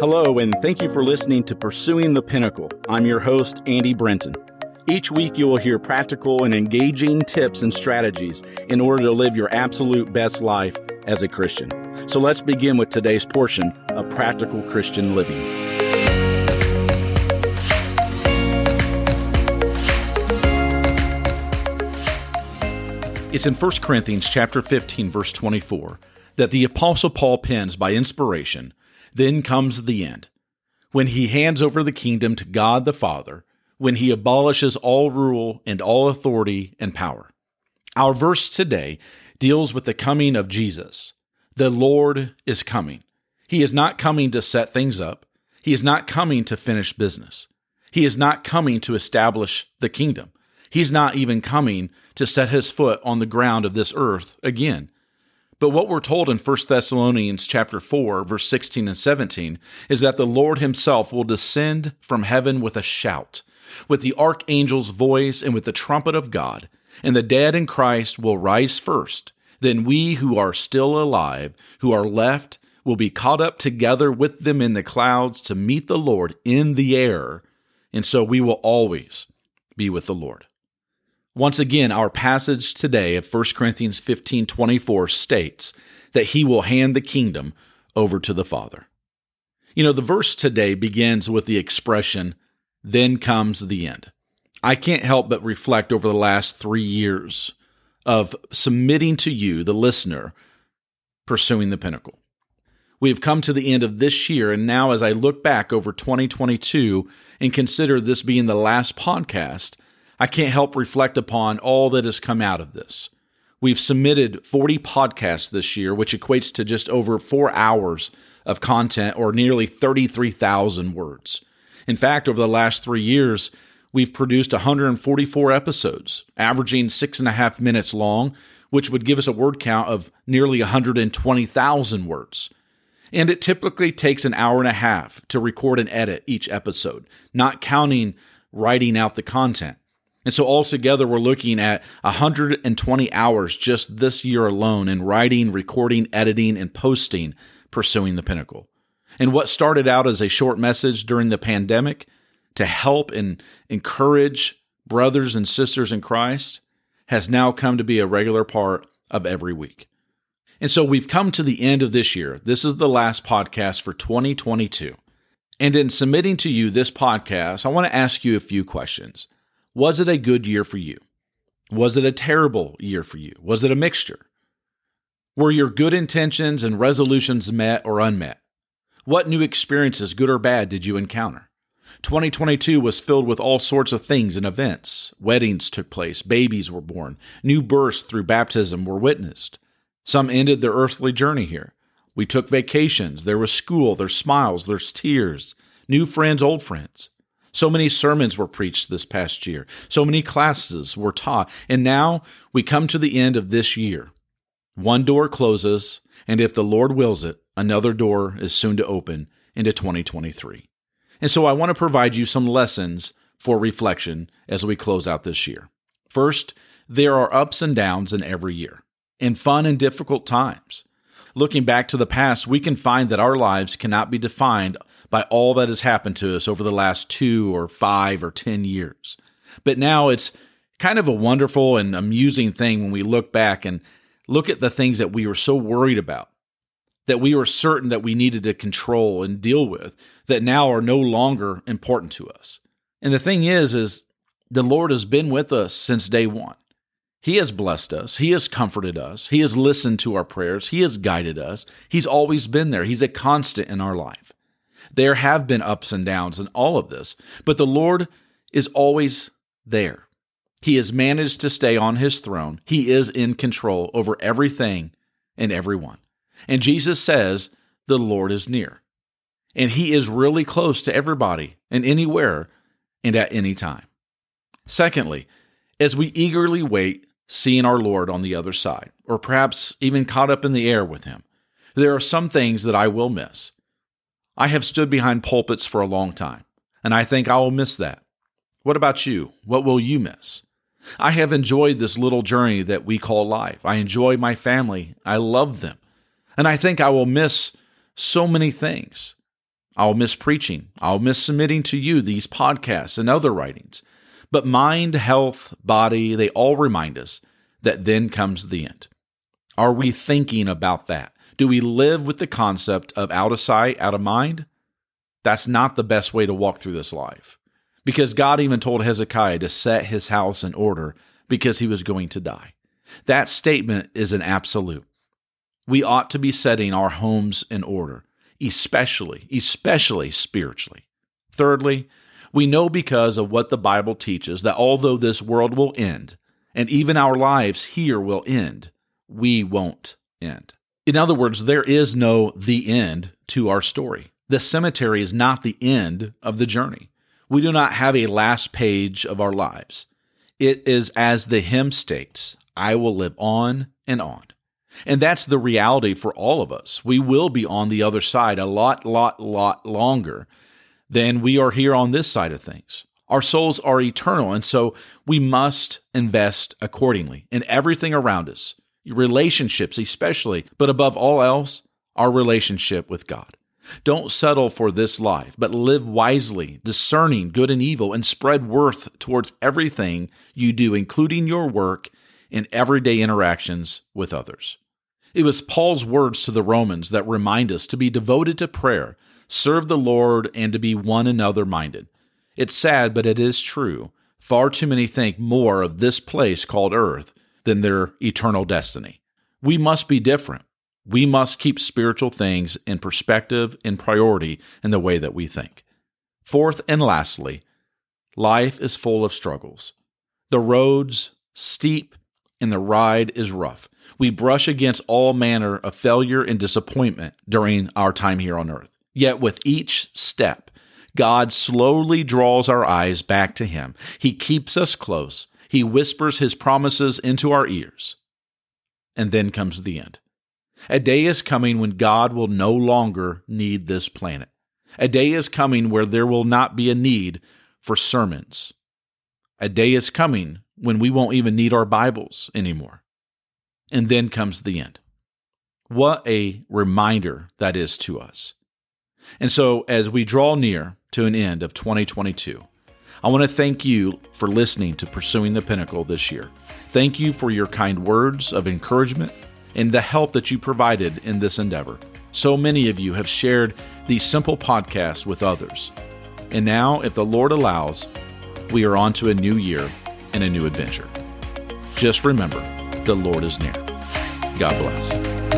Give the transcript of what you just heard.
Hello, and thank you for listening to Pursuing the Pinnacle. I'm your host, Andy Brenton. Each week, you will hear practical and engaging tips and strategies in order to live your absolute best life as a Christian. So let's begin with today's portion of Practical Christian Living. It's in 1 Corinthians chapter 15 verse 24 that the apostle Paul pens by inspiration then comes the end, when he hands over the kingdom to God the Father, when he abolishes all rule and all authority and power. Our verse today deals with the coming of Jesus. The Lord is coming. He is not coming to set things up. He is not coming to finish business. He is not coming to establish the kingdom. He's not even coming to set his foot on the ground of this earth again. But what we're told in 1 Thessalonians chapter 4 verse 16 and 17 is that the Lord himself will descend from heaven with a shout, with the archangel's voice and with the trumpet of God, and the dead in Christ will rise first. Then we who are still alive, who are left, will be caught up together with them in the clouds to meet the Lord in the air, and so we will always be with the Lord. Once again, our passage today of 1 Corinthians 15 24 states that he will hand the kingdom over to the Father. You know, the verse today begins with the expression, then comes the end. I can't help but reflect over the last three years of submitting to you, the listener, pursuing the pinnacle. We have come to the end of this year, and now as I look back over 2022 and consider this being the last podcast, I can't help reflect upon all that has come out of this. We've submitted 40 podcasts this year, which equates to just over four hours of content or nearly 33,000 words. In fact, over the last three years, we've produced 144 episodes, averaging six and a half minutes long, which would give us a word count of nearly 120,000 words. And it typically takes an hour and a half to record and edit each episode, not counting writing out the content. And so altogether, we're looking at 120 hours just this year alone in writing, recording, editing, and posting Pursuing the Pinnacle. And what started out as a short message during the pandemic to help and encourage brothers and sisters in Christ has now come to be a regular part of every week. And so we've come to the end of this year. This is the last podcast for 2022. And in submitting to you this podcast, I want to ask you a few questions. Was it a good year for you? Was it a terrible year for you? Was it a mixture? Were your good intentions and resolutions met or unmet? What new experiences, good or bad, did you encounter? 2022 was filled with all sorts of things and events. Weddings took place, babies were born, new births through baptism were witnessed. Some ended their earthly journey here. We took vacations. There was school, there's smiles, there's tears, new friends, old friends. So many sermons were preached this past year. So many classes were taught. And now we come to the end of this year. One door closes, and if the Lord wills it, another door is soon to open into 2023. And so I want to provide you some lessons for reflection as we close out this year. First, there are ups and downs in every year, in fun and difficult times. Looking back to the past, we can find that our lives cannot be defined by all that has happened to us over the last two or five or 10 years. But now it's kind of a wonderful and amusing thing when we look back and look at the things that we were so worried about, that we were certain that we needed to control and deal with, that now are no longer important to us. And the thing is, is the Lord has been with us since day one. He has blessed us. He has comforted us. He has listened to our prayers. He has guided us. He's always been there. He's a constant in our life. There have been ups and downs in all of this, but the Lord is always there. He has managed to stay on his throne. He is in control over everything and everyone. And Jesus says, The Lord is near. And he is really close to everybody and anywhere and at any time. Secondly, as we eagerly wait, seeing our Lord on the other side, or perhaps even caught up in the air with him, there are some things that I will miss. I have stood behind pulpits for a long time, and I think I will miss that. What about you? What will you miss? I have enjoyed this little journey that we call life. I enjoy my family. I love them. And I think I will miss so many things. I'll miss preaching. I'll miss submitting to you these podcasts and other writings. But mind, health, body, they all remind us that then comes the end. Are we thinking about that? Do we live with the concept of out of sight, out of mind? That's not the best way to walk through this life. Because God even told Hezekiah to set his house in order because he was going to die. That statement is an absolute. We ought to be setting our homes in order especially, especially spiritually. Thirdly, we know because of what the Bible teaches that although this world will end, and even our lives here will end, we won't end. In other words, there is no the end to our story. The cemetery is not the end of the journey. We do not have a last page of our lives. It is as the hymn states, I will live on and on. And that's the reality for all of us. We will be on the other side a lot, lot, lot longer than we are here on this side of things. Our souls are eternal, and so we must invest accordingly in everything around us, relationships especially, but above all else, our relationship with God. Don't settle for this life, but live wisely, discerning good and evil, and spread worth towards everything you do, including your work and everyday interactions with others. It was Paul's words to the Romans that remind us to be devoted to prayer, serve the Lord, and to be one another minded. It's sad, but it is true. Far too many think more of this place called earth than their eternal destiny. We must be different. We must keep spiritual things in perspective and priority in the way that we think. Fourth and lastly, life is full of struggles. The roads steep and the ride is rough we brush against all manner of failure and disappointment during our time here on earth. Yet with each step, God slowly draws our eyes back to Him. He keeps us close. He whispers His promises into our ears. And then comes the end. A day is coming when God will no longer need this planet. A day is coming where there will not be a need for sermons. A day is coming when we won't even need our Bibles anymore and then comes the end. What a reminder that is to us. And so, as we draw near to an end of 2022, I want to thank you for listening to Pursuing the Pinnacle this year. Thank you for your kind words of encouragement and the help that you provided in this endeavor. So many of you have shared these simple podcasts with others. And now, if the Lord allows, we are on to a new year and a new adventure. Just remember, the Lord is near. God bless.